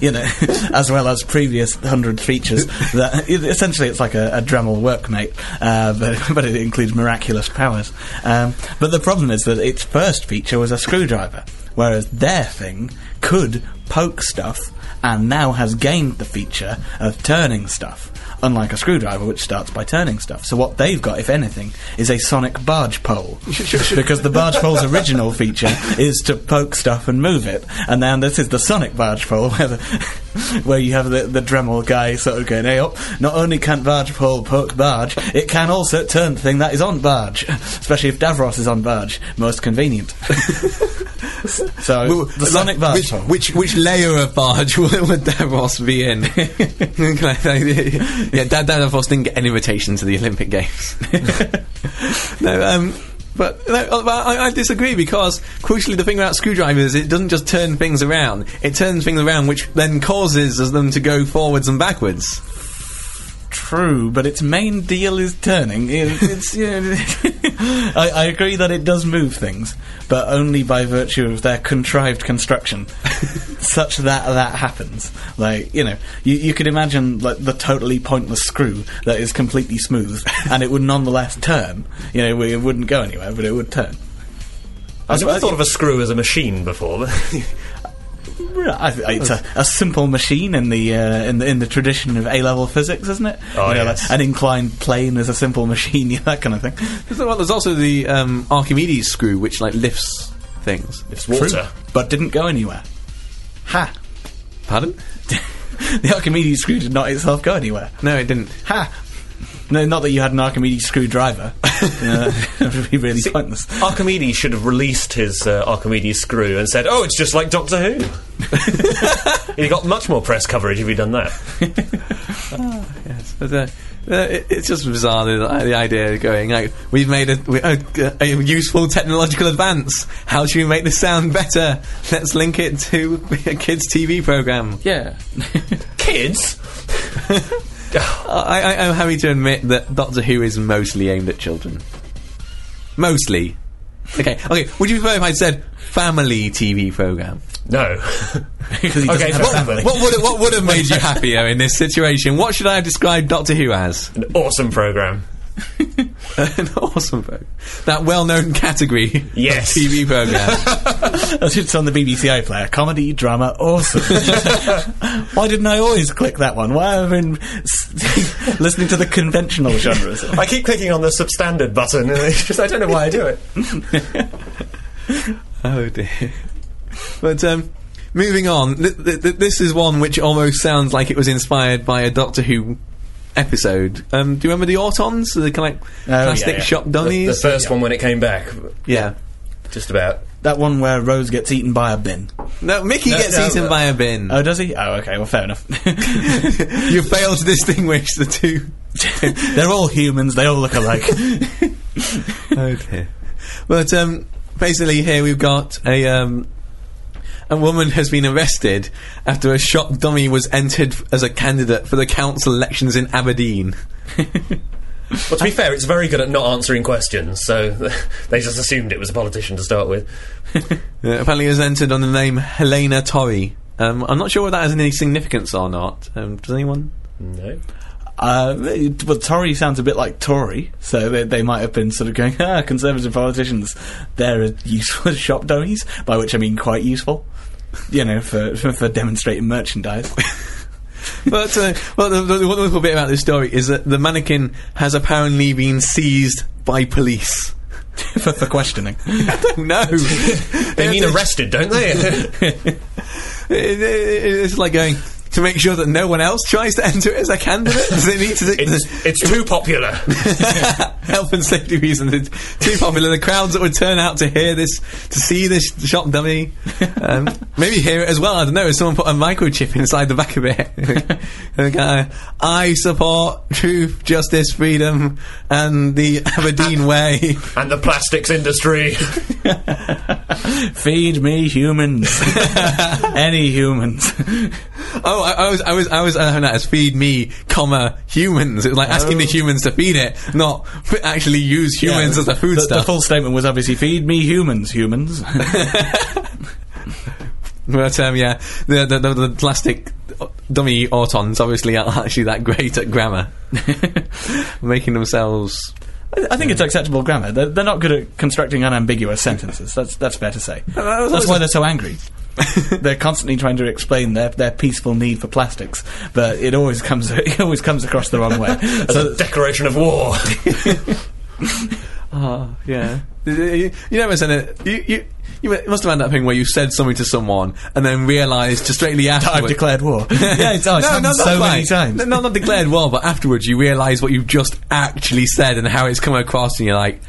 Speaker 2: You know, *laughs* as well as previous 100 features that *laughs* essentially it's like a, a Dremel workmate, uh, *laughs* but, but it includes miraculous powers. Um, but the problem is that its first feature was a screwdriver, whereas their thing could poke stuff and now has gained the feature of turning stuff. Unlike a screwdriver, which starts by turning stuff. So, what they've got, if anything, is a sonic barge pole. *laughs* because the barge pole's original feature is to poke stuff and move it. And now this is the sonic barge pole, *laughs* where the where you have the, the Dremel guy sort of going, hey up, not only can barge pole poke barge, it can also turn the thing that is on barge. *laughs* Especially if Davros is on barge. Most convenient. so,
Speaker 1: Well,
Speaker 2: the Sonic barge
Speaker 1: which,
Speaker 2: pole.
Speaker 1: which which layer of barge *laughs* would, would Davros be in? *laughs* yeah, Dad Davros didn't get an invitation to the Olympic Games. *laughs* no, um, but no, uh, I, I disagree because crucially, the thing about screwdrivers, it doesn't just turn things around; it turns things around, which then causes them to go forwards and backwards.
Speaker 2: True, but its main deal is turning. It- it's, you know, *laughs* I, I agree that it does move things, but only by virtue of their contrived construction, *laughs* such that that happens. Like you know, you, you could imagine like the totally pointless screw that is completely smooth, and it would nonetheless turn. You know, it wouldn't go anywhere, but it would turn.
Speaker 3: I've never thought of a screw as a machine before. *laughs*
Speaker 2: I, I, it's a, a simple machine in the, uh, in the in the tradition of A level physics, isn't it?
Speaker 3: Oh,
Speaker 2: You know,
Speaker 3: yes.
Speaker 2: like an inclined plane is a simple machine, *laughs* yeah, that kind of thing.
Speaker 1: There's, well, there's also the um, Archimedes screw, which like lifts things.
Speaker 3: it's water.
Speaker 2: True, but didn't go anywhere. Ha!
Speaker 1: Pardon? *laughs*
Speaker 2: the Archimedes screw did not itself go anywhere.
Speaker 1: No, it didn't.
Speaker 2: Ha! No, not that you had an Archimedes screwdriver. *laughs* that *laughs* would be really pointless.
Speaker 3: Archimedes should have released his uh, Archimedes screw and said, "Oh, it's just like Doctor Who." *laughs* he got much more press coverage if he'd done that. *laughs*
Speaker 1: Yes, but, uh, uh, it, it's just bizarre the, the idea of going like we've made a, we- a, a useful technological advance. How should we make this sound better? Let's link it to a kids' TV program.
Speaker 2: Yeah.
Speaker 3: Kids. *laughs*
Speaker 1: I, I, I'm happy to admit that Doctor Who is mostly aimed at children. Mostly. Okay, okay. Would you prefer if I said family TV program?
Speaker 3: No. *laughs* Okay,
Speaker 2: a
Speaker 3: what-
Speaker 1: What would what would have made you *laughs* happier in this situation? What should I have described Doctor Who as?
Speaker 3: An awesome program. *laughs*
Speaker 1: An awesome program. That well-known category
Speaker 3: Yes.
Speaker 1: of TV program. *laughs*
Speaker 2: It's on the BBC iPlayer. Comedy, drama, awesome. *laughs* Why didn't I always click that one? Why have I been listening to the conventional genres?
Speaker 3: I keep clicking on the substandard button, and it's just I don't know why I do it.
Speaker 1: Oh dear. But um, moving on, th- th- th- this is one which almost sounds like it was inspired by a Doctor Who episode. Um, do you remember the Autons, the kind of like
Speaker 2: yeah,
Speaker 1: plastic
Speaker 2: yeah.
Speaker 1: shop dummies?
Speaker 3: the first one when it came back,
Speaker 1: yeah.
Speaker 3: just about.
Speaker 2: That one where Rose gets eaten by a bin.
Speaker 1: No, Mickey
Speaker 3: No,
Speaker 1: gets
Speaker 3: no,
Speaker 1: eaten
Speaker 3: uh,
Speaker 1: by a bin.
Speaker 2: Oh, does he? Oh, okay. Well, fair enough. *laughs*
Speaker 1: you fail to distinguish the two. *laughs*
Speaker 2: They're all humans. They all look alike. *laughs*
Speaker 1: okay. But um, basically, here we've got a um, a woman has been arrested after a shop dummy was entered as a candidate for the council elections in Aberdeen. *laughs*
Speaker 3: Well, to be fair, it's very good at not answering questions, so *laughs* they just assumed it was a politician to start with. *laughs*
Speaker 1: Uh, apparently, it was entered on the name Helena Torrey. Um, I'm not sure whether that has any significance or not. Um, does anyone?
Speaker 3: No.
Speaker 2: Uh, it- well, Tory sounds a bit like Tory, so they, they might have been sort of going, ah, conservative politicians, they're useful shop dummies, by which I mean quite useful, you know, for, for, for demonstrating merchandise. *laughs*
Speaker 1: but uh, well, the, the, the wonderful bit about this story is that the mannequin has apparently been seized by police. *laughs*
Speaker 2: for, for questioning. *laughs*
Speaker 1: no,
Speaker 3: They mean arrested, don't they?
Speaker 1: It- it- it's like going to make sure that no one else tries to enter it as a candidate. Does it need to?
Speaker 3: it's, it's too popular. *laughs*
Speaker 1: health and safety reasons. It's too popular. The crowds that would turn out to hear this, to see this shop dummy, um, *laughs* maybe hear it as well. I don't know. If someone put a microchip inside the back of it, *laughs* go, I support truth, justice, freedom, and the Aberdeen way.
Speaker 3: and the plastics industry.
Speaker 2: Feed me humans. Any humans.
Speaker 1: Oh, I, I was, I was, I was uh, that as feed me, comma humans. It was like asking the humans to feed it, not actually use humans as a
Speaker 2: the,
Speaker 1: foodstuff.
Speaker 2: The full statement was obviously, feed me humans, humans. *laughs*
Speaker 1: But um, yeah, the, the, the, the plastic dummy autons obviously aren't *laughs* actually that great at grammar, *laughs* making themselves.
Speaker 2: I I think it's acceptable grammar. They're, they're not good at constructing unambiguous sentences. That's that's fair to say. That's why they're so angry. *laughs* they're constantly trying to explain their, their peaceful need for plastics, but it always comes *laughs* it always comes across the wrong way. *laughs*
Speaker 3: As
Speaker 2: so
Speaker 3: a declaration of war.
Speaker 1: Oh yeah, you, you never said it. You, you You must have had that thing where you said something to someone and then realised just straightly
Speaker 2: I've
Speaker 1: afterwards.
Speaker 2: declared war. yeah, it's, oh, it's happened
Speaker 1: not
Speaker 2: so
Speaker 1: quite.
Speaker 2: many times.
Speaker 1: No, no, not declared war, but afterwards you realise what you've just actually said and how it's come across, and you're like,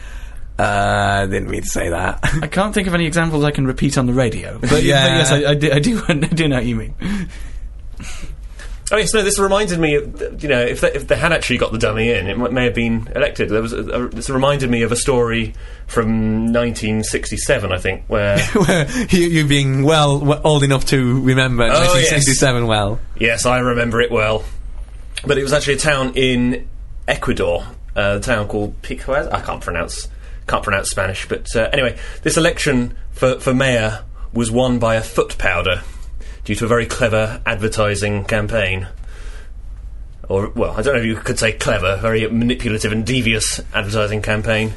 Speaker 1: uh, I didn't mean to say that.
Speaker 2: I can't think of any examples I can repeat on the radio. *laughs* But,
Speaker 1: Yeah.
Speaker 2: but yes, I, I, do, I do. *laughs* I do know what you mean.
Speaker 3: Oh yes, no. This reminded me. Of, you know, if they, if they had actually got the dummy in, it may have been elected. There was. A, a, this reminded me of a story from 1967, I think, where *laughs*
Speaker 1: Where you, you being well, well old enough to remember
Speaker 3: Oh,
Speaker 1: 1967 well.
Speaker 3: yes, I remember it well. But it was actually a town in Ecuador, uh, a town called Picoaz. I can't pronounce can't pronounce Spanish, but uh, anyway, this election for for mayor was won by a foot powder due to a very clever advertising campaign. Or, well, I don't know if you could say clever, very manipulative and devious advertising campaign.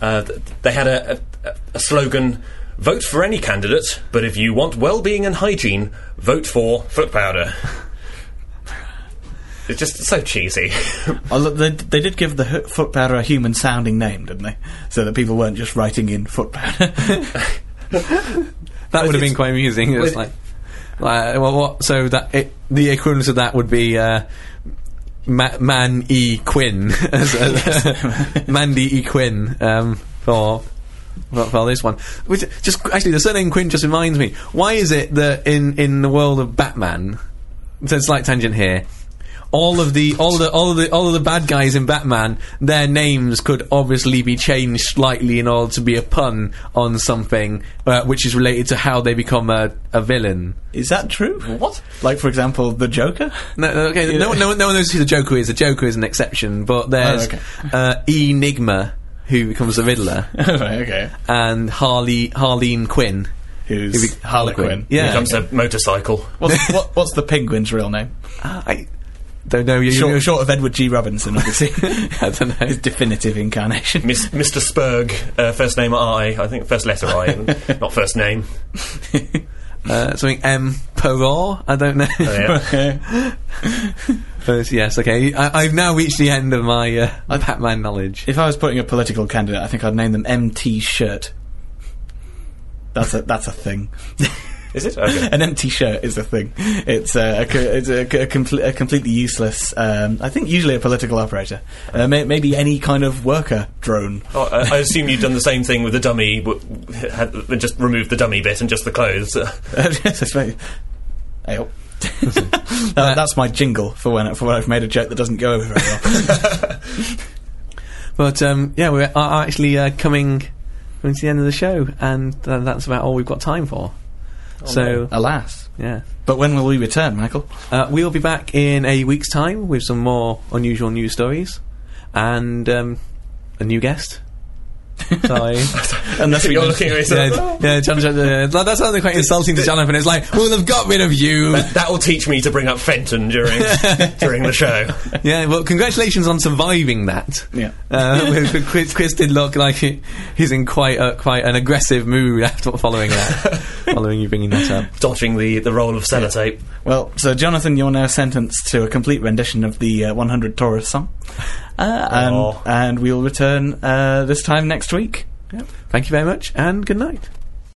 Speaker 3: Uh, they had a, a, a slogan vote for any candidate, but if you want well being and hygiene, vote for foot powder. *laughs* it's just so cheesy. *laughs*
Speaker 2: Oh, look, they, they did give the hu- foot powder a human sounding name, didn't they? So that people weren't just writing in foot powder. *laughs*
Speaker 1: That would have been quite amusing. It was like, like, well, what? So that it, the equivalent of that would be uh, Ma- Man E Quinn, *laughs* as, as, Mandy E Quinn um, for. For, for this one, which just actually the surname Quinn just reminds me. Why is it that in in the world of Batman, so it's slight tangent here. All of the all of the all of the all of the bad guys in Batman, their names could obviously be changed slightly in order to be a pun on something uh, which is related to how they become a, a villain.
Speaker 2: Is that true?
Speaker 3: what?
Speaker 2: Like, for example, the Joker?
Speaker 1: No, no, okay, no, one- no, one- no one knows who the Joker is. The Joker is an exception, but there's
Speaker 2: Oh, okay.
Speaker 1: uh, Enigma, who becomes the Riddler, *laughs*
Speaker 2: right, okay.
Speaker 1: and Harley Harleen Quinn.
Speaker 2: Who's
Speaker 1: Who
Speaker 2: Harlequin?
Speaker 1: Yeah.
Speaker 3: Becomes a motorcycle.
Speaker 2: What's, what, what's the penguin's real name?
Speaker 1: Uh, I don't know. You,
Speaker 2: Short,
Speaker 1: you,
Speaker 2: short of Edward G. Robinson, obviously. *laughs*
Speaker 1: I don't know.
Speaker 2: His definitive incarnation.
Speaker 3: Miss, Mr. Spurg, uh, first name I, I think first letter I, *laughs* not first name.
Speaker 1: Uh, something M. Perrault? I don't know.
Speaker 3: Oh, yeah. *laughs*
Speaker 1: But yes, okay. I, I've now reached the end of my uh, Batman knowledge.
Speaker 2: if I was putting a political candidate, I think I'd name them MT Shirt. That's a that's a thing.
Speaker 3: Is it? Okay.
Speaker 2: An empty shirt is a thing. It's, uh, a, it's a, a, comple- a completely useless. Um, I think usually a political operator. Uh, may- maybe any kind of worker drone.
Speaker 3: Oh, I, I assume you've done the same thing with the dummy, w- had, just removed the dummy bit and just the clothes. *laughs*
Speaker 2: Yes, I suppose. Hey, oh. *laughs* Uh, that's my jingle for when for when I've made a joke that doesn't go over very well. *laughs*
Speaker 1: But um, yeah, we are actually uh, coming, coming to the end of the show, and uh, that's about all we've got time for. So
Speaker 2: Alas.
Speaker 1: yeah,
Speaker 2: But when will we return, Michael?
Speaker 1: uh, we'll be back in a week's time with some more unusual news stories and um, a new guest. Sorry. *laughs*
Speaker 2: Unless we
Speaker 3: You're
Speaker 2: don't-
Speaker 3: looking at me. so-
Speaker 1: yeah, yeah, John, John, uh, that sounded quite insulting to Jonathan. It's like, we'll have got rid of you.
Speaker 3: That will teach me to bring up Fenton during *laughs* during the show.
Speaker 1: yeah, well, congratulations on surviving that.
Speaker 2: Yeah.
Speaker 1: Uh, Chris, Chris did look like he, he's in quite a, quite an aggressive mood after following that, *laughs* following you bringing that up.
Speaker 3: Dodging the, the roll of sellotape.
Speaker 2: Well, so Jonathan, you're now sentenced to a complete rendition of the uh, 100 Taurus song. Uh, and,
Speaker 3: Oh.
Speaker 2: and we'll return uh, this time next week.
Speaker 1: Thank you very much, and good night.